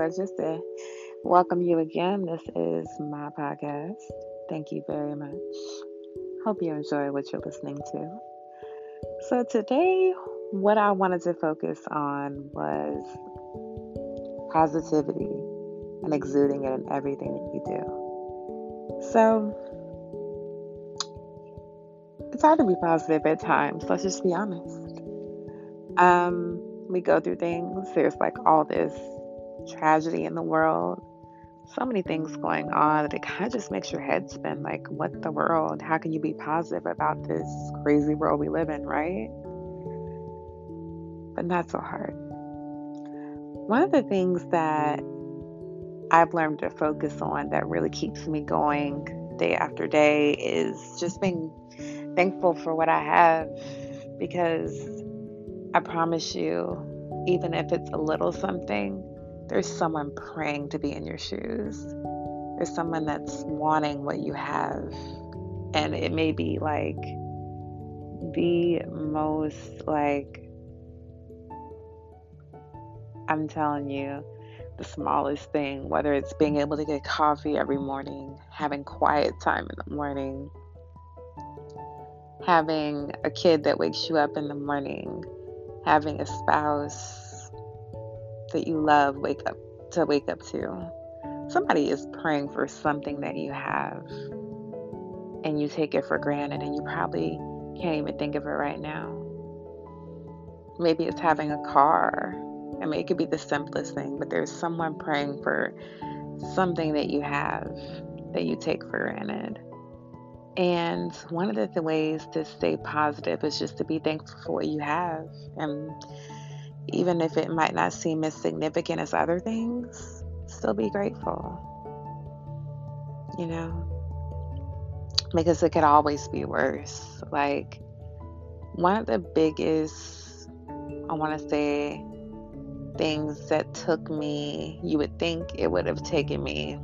So, just to welcome you again, this is my podcast. Thank you very much. Hope you enjoy what you're listening to. So, today, what I wanted to focus on was positivity and exuding it in everything that you do. So, it's hard to be positive at times, let's just be honest. Um, we go through things, there's like all this tragedy in the world, so many things going on that it kind of just makes your head spin like, what the world? How can you be positive about this crazy world we live in, right? But not so hard. One of the things that I've learned to focus on that really keeps me going day after day is just being thankful for what I have because I promise you, even if it's a little something, there's someone praying to be in your shoes. There's someone that's wanting what you have. And it may be like the most, like, I'm telling you, the smallest thing, whether it's being able to get coffee every morning, having quiet time in the morning, having a kid that wakes you up in the morning, having a spouse that you love wake up to wake up to. Somebody is praying for something that you have and you take it for granted and you probably can't even think of it right now. Maybe it's having a car. I mean, it could be the simplest thing, but there's someone praying for something that you have that you take for granted. And one of the th- ways to stay positive is just to be thankful for what you have. And even if it might not seem as significant as other things, still be grateful. You know? Because it could always be worse. Like, one of the biggest, I want to say, things that took me, you would think it would have taken me,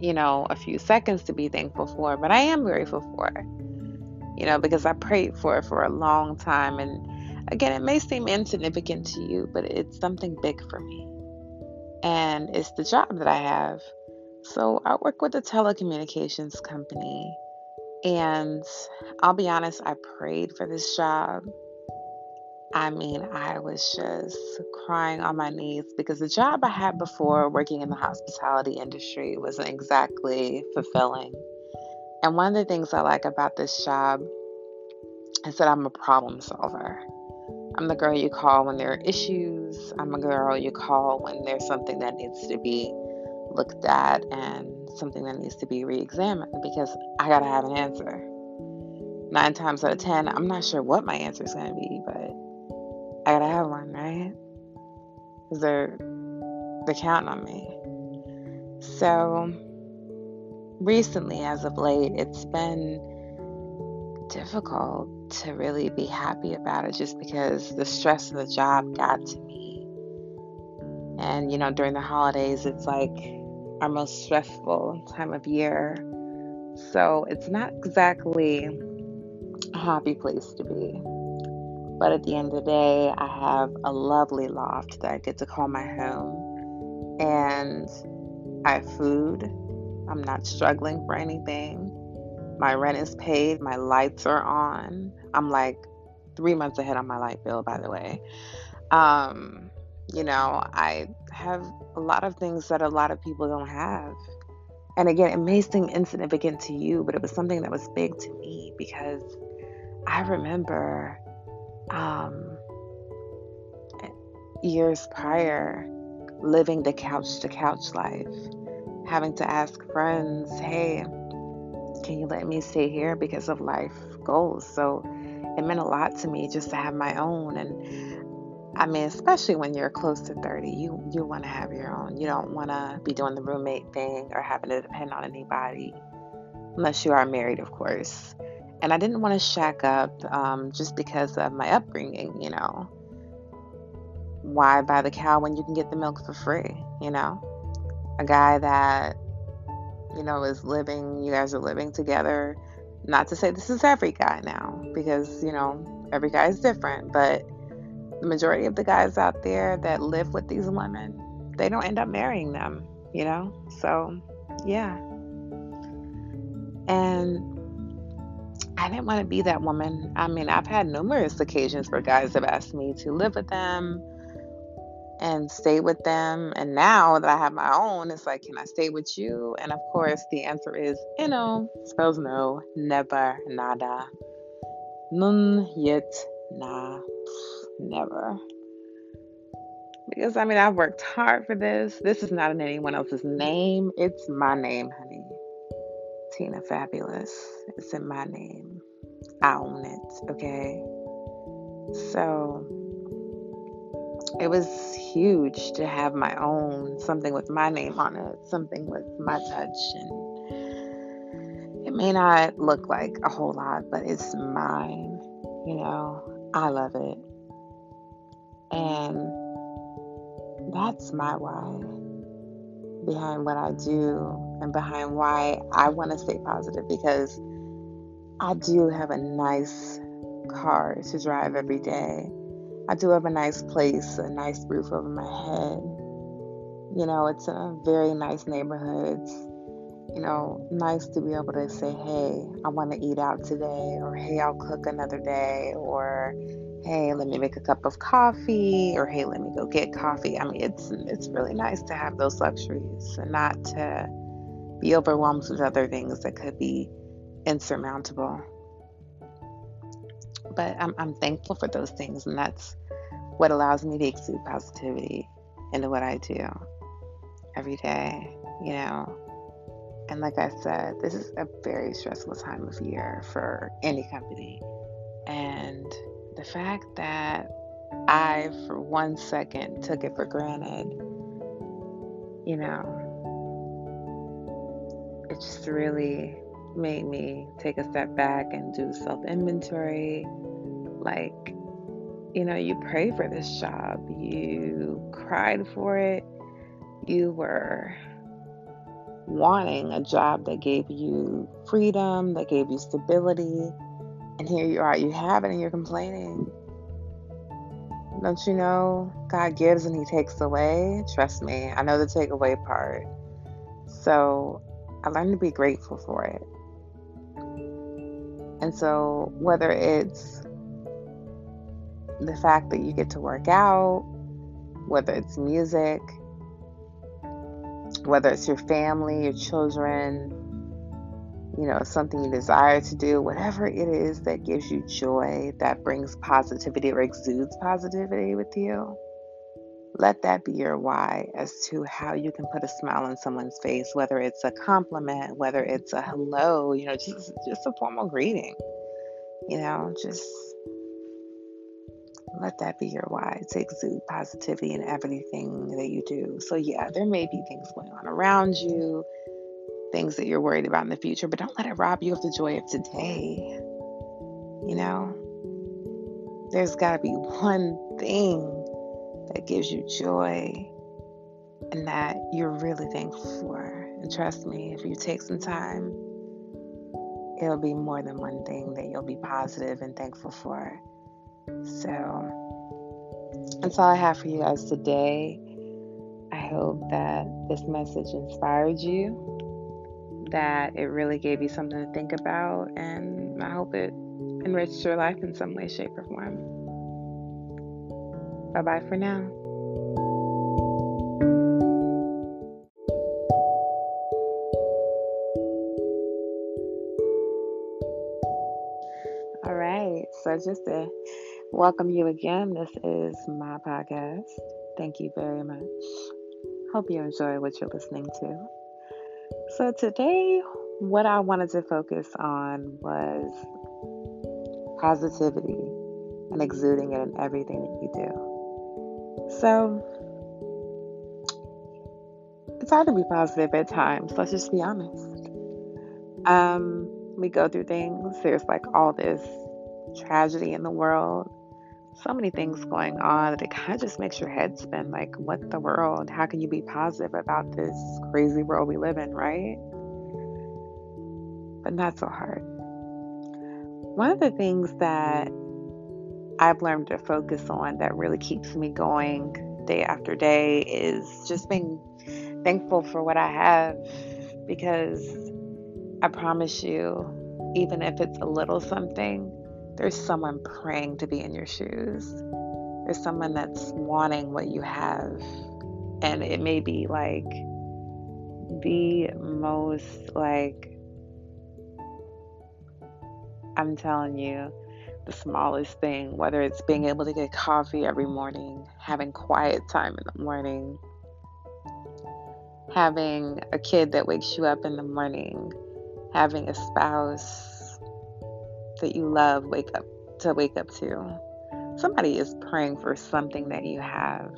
you know, a few seconds to be thankful for, but I am grateful for, you know, because I prayed for it for a long time and Again, it may seem insignificant to you, but it's something big for me. And it's the job that I have. So I work with a telecommunications company. And I'll be honest, I prayed for this job. I mean, I was just crying on my knees because the job I had before working in the hospitality industry wasn't exactly fulfilling. And one of the things I like about this job is that I'm a problem solver. I'm the girl you call when there are issues. I'm a girl you call when there's something that needs to be looked at and something that needs to be re examined because I got to have an answer. Nine times out of ten, I'm not sure what my answer is going to be, but I got to have one, right? Because they're, they're counting on me. So, recently, as of late, it's been difficult to really be happy about it just because the stress of the job got to me. And, you know, during the holidays, it's like our most stressful time of year. So it's not exactly a happy place to be. But at the end of the day, I have a lovely loft that I get to call my home. And I have food. I'm not struggling for anything. My rent is paid. My lights are on. I'm like three months ahead on my light bill, by the way. Um, you know, I have a lot of things that a lot of people don't have. And again, it may seem insignificant to you, but it was something that was big to me because I remember um, years prior living the couch to couch life, having to ask friends, hey, can you let me stay here because of life goals? So it meant a lot to me just to have my own. And I mean, especially when you're close to 30, you, you want to have your own. You don't want to be doing the roommate thing or having to depend on anybody, unless you are married, of course. And I didn't want to shack up um, just because of my upbringing, you know. Why buy the cow when you can get the milk for free, you know? A guy that you know, is living, you guys are living together. Not to say this is every guy now, because, you know, every guy is different, but the majority of the guys out there that live with these women, they don't end up marrying them, you know? So, yeah. And I didn't want to be that woman. I mean, I've had numerous occasions where guys have asked me to live with them and stay with them. And now that I have my own, it's like, can I stay with you? And of course, the answer is, you know, spells no, never, nada, none yet, nah, never. Because I mean, I've worked hard for this. This is not in anyone else's name. It's my name, honey. Tina Fabulous. It's in my name. I own it, okay? So it was huge to have my own, something with my name on it, something with my touch. And it may not look like a whole lot, but it's mine. You know, I love it. And that's my why behind what I do and behind why I want to stay positive because I do have a nice car to drive every day. I do have a nice place, a nice roof over my head. You know, it's a very nice neighborhood. It's, you know, nice to be able to say, hey, I want to eat out today, or hey, I'll cook another day, or hey, let me make a cup of coffee, or hey, let me go get coffee. I mean, it's it's really nice to have those luxuries and not to be overwhelmed with other things that could be insurmountable. But I'm I'm thankful for those things, and that's what allows me to exude positivity into what I do every day. You know. And like I said, this is a very stressful time of year for any company. And the fact that I, for one second, took it for granted, you know, it just really made me take a step back and do self inventory. Like, you know, you pray for this job, you cried for it, you were wanting a job that gave you freedom, that gave you stability and here you are, you have it and you're complaining. Don't you know God gives and He takes away? Trust me, I know the takeaway part. So I learned to be grateful for it. And so, whether it's the fact that you get to work out, whether it's music, whether it's your family, your children, you know, something you desire to do, whatever it is that gives you joy, that brings positivity or exudes positivity with you, let that be your why as to how you can put a smile on someone's face, whether it's a compliment, whether it's a hello, you know, just just a formal greeting. You know, just let that be your why to exude positivity in everything that you do. So yeah, there may be things going on around you things that you're worried about in the future, but don't let it rob you of the joy of today. You know, there's got to be one thing that gives you joy and that you're really thankful for. And trust me, if you take some time, it'll be more than one thing that you'll be positive and thankful for. So, that's all I have for you guys today. I hope that this message inspired you that it really gave you something to think about, and I hope it enriched your life in some way, shape, or form. Bye bye for now. All right, so just to welcome you again, this is my podcast. Thank you very much. Hope you enjoy what you're listening to. So, today, what I wanted to focus on was positivity and exuding it in everything that you do. So, it's hard to be positive at times, let's just be honest. Um, we go through things, there's like all this tragedy in the world, so many things going on that it kind of just makes your head spin like, what the world? How can you be positive about this crazy world we live in, right? But not so hard. One of the things that I've learned to focus on that really keeps me going day after day is just being thankful for what I have because I promise you, even if it's a little something, there's someone praying to be in your shoes. There's someone that's wanting what you have. And it may be like the most, like, I'm telling you, the smallest thing, whether it's being able to get coffee every morning, having quiet time in the morning, having a kid that wakes you up in the morning, having a spouse that you love wake up to wake up to. Somebody is praying for something that you have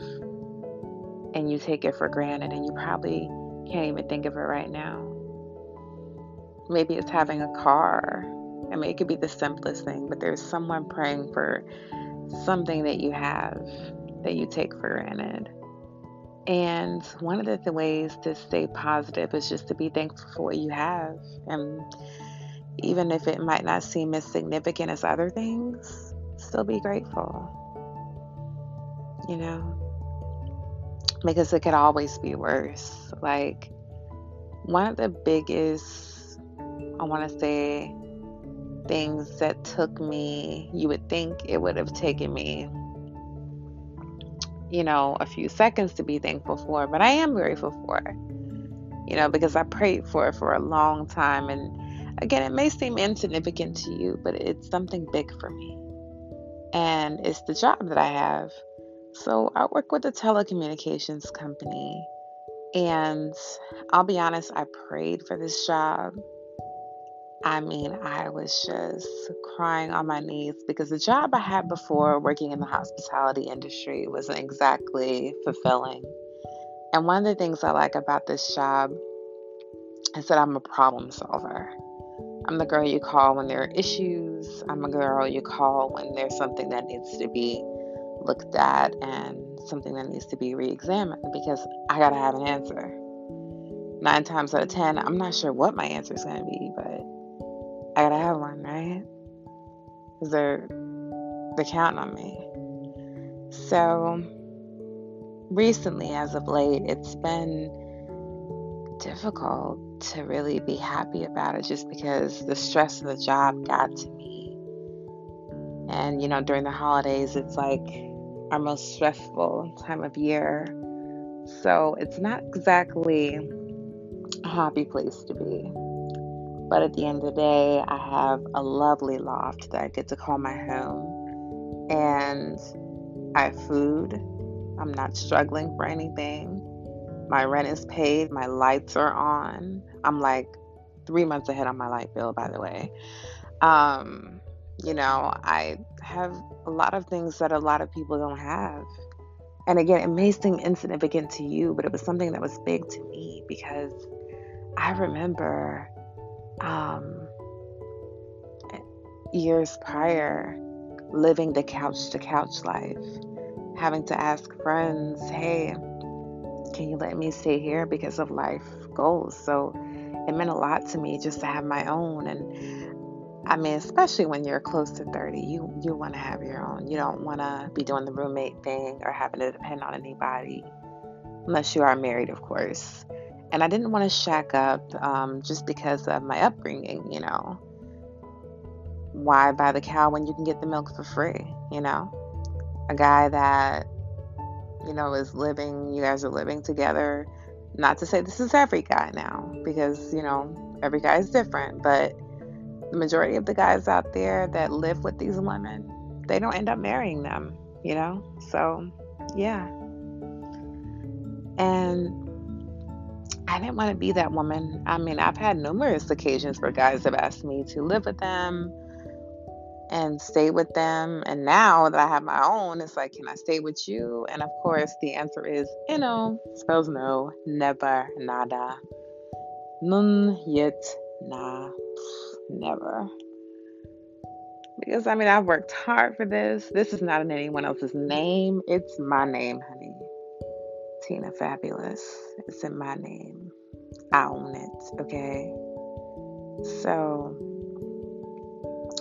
and you take it for granted and you probably can't even think of it right now. Maybe it's having a car. I mean, it could be the simplest thing, but there's someone praying for something that you have that you take for granted. And one of the, ways to stay positive is just to be thankful for what you have. And even if it might not seem as significant as other things, still be grateful. You know? Because it could always be worse. Like, one of the biggest, I want to say, things that took me, you would think it would have taken me you know, a few seconds to be thankful for, but I am grateful for you know, because I prayed for it for a long time. And again, it may seem insignificant to you, but it's something big for me. And it's the job that I have. So I work with a telecommunications company. And I'll be honest, I prayed for this job I mean, I was just crying on my knees because the job I had before working in the hospitality industry wasn't exactly fulfilling. And one of the things I like about this job is that I'm a problem solver. I'm the girl you call when there are issues. I'm a girl you call when there's something that needs to be looked at and something that needs to be re examined because I got to have an answer. Nine times out of ten, I'm not sure what my answer is going to be, but I gotta have one, right? Because they're they're counting on me. So recently, as of late, it's been difficult to really be happy about it just because the stress of the job got to me. And you know, during the holidays, it's like our most stressful time of year. So it's not exactly a happy place to be. But at the end of the day, I have a lovely loft that I get to call my home. And I have food. I'm not struggling for anything. My rent is paid. My lights are on. I'm like three months ahead on my light bill, by the way. Um, you know, I have a lot of things that a lot of people don't have. And again, it may seem insignificant to you, but it was something that was big to me because I remember um, years prior living the couch to couch life, having to ask friends, hey, can you let me stay here because of life goals? So it meant a lot to me just to have my own. And I mean, especially when you're close to 30, you, you want to have your own. You don't want to be doing the roommate thing or having to depend on anybody, unless you are married, of course. And I didn't want to shack up um, just because of my upbringing, you know. Why buy the cow when you can get the milk for free, you know? A guy that, you know, is living, you guys are living together. Not to say this is every guy now, because, you know, every guy is different, but the majority of the guys out there that live with these women, they don't end up marrying them, you know? So, yeah. And I didn't want to be that woman. I mean, I've had numerous occasions where guys have asked me to live with them and stay with them. And now that I have my own, it's like, can I stay with you? And of course, the answer is, you know, spells no, never, nada. Nun, yet, nah, never. Because I mean, I've worked hard for this. This is not in anyone else's name, it's my name, honey. Tina Fabulous. It's in my name. I own it, okay? So,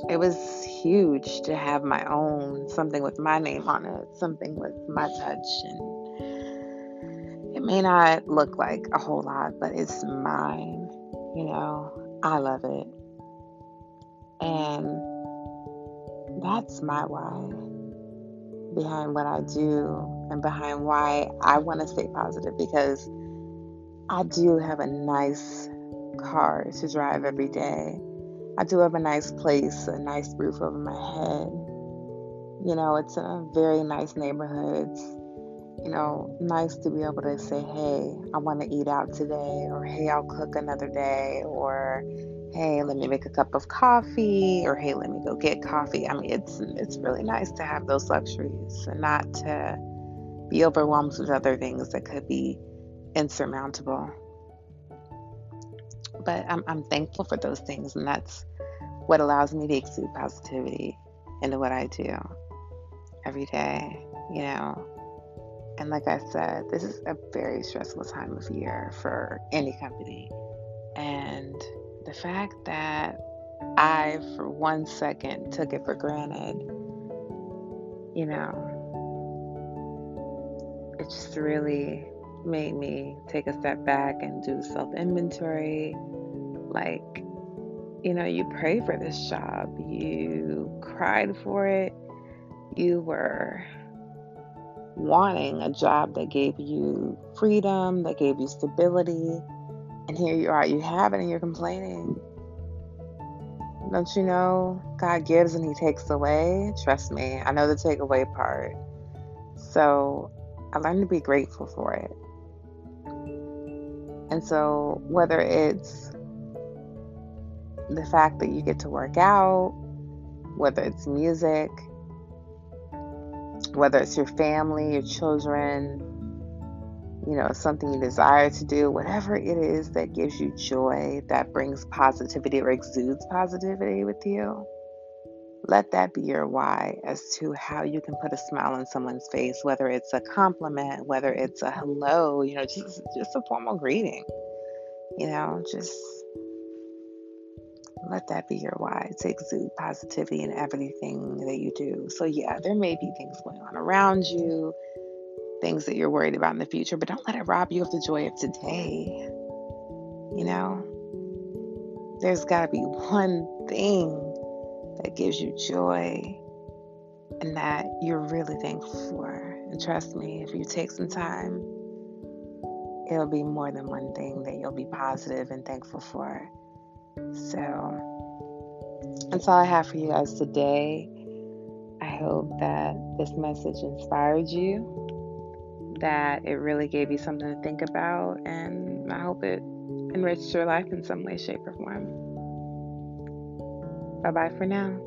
it was huge to have my own something with my name on it, something with my touch and it may not look like a whole lot, but it's mine. You know, I love it. And that's my why behind what I do and behind why I want to stay positive because I do have a nice car to drive every day. I do have a nice place, a nice roof over my head. You know, it's a very nice neighborhood. You know, nice to be able to say, hey, I want to eat out today, or hey, I'll cook another day, or hey, let me make a cup of coffee, or hey, let me go get coffee. I mean, it's it's really nice to have those luxuries and not to be overwhelmed with other things that could be insurmountable. But I'm I'm thankful for those things, and that's what allows me to exude positivity into what I do every day. You know. And like I said, this is a very stressful time of year for any company. And the fact that I, for one second, took it for granted, you know, it just really made me take a step back and do self inventory. Like, you know, you pray for this job, you cried for it, you were wanting a job that gave you freedom, that gave you stability and here you are, you have it and you're complaining. Don't you know God gives and He takes away? Trust me, I know the takeaway part. So I learned to be grateful for it. And so, whether it's the fact that you get to work out, whether it's music, whether it's your family, your children, you know, something you desire to do, whatever it is that gives you joy, that brings positivity or exudes positivity with you, let that be your why as to how you can put a smile on someone's face, whether it's a compliment, whether it's a hello, you know, just just a formal greeting. You know, just let that be your why to exude positivity in everything that you do. So yeah, there may be things going on around you things that you're worried about in the future, but don't let it rob you of the joy of today. You know, there's got to be one thing that gives you joy and that you're really thankful for. And trust me, if you take some time, it'll be more than one thing that you'll be positive and thankful for. So, that's all I have for you guys today. I hope that this message inspired you that it really gave you something to think about, and I hope it enriched your life in some way, shape, or form. Bye bye for now.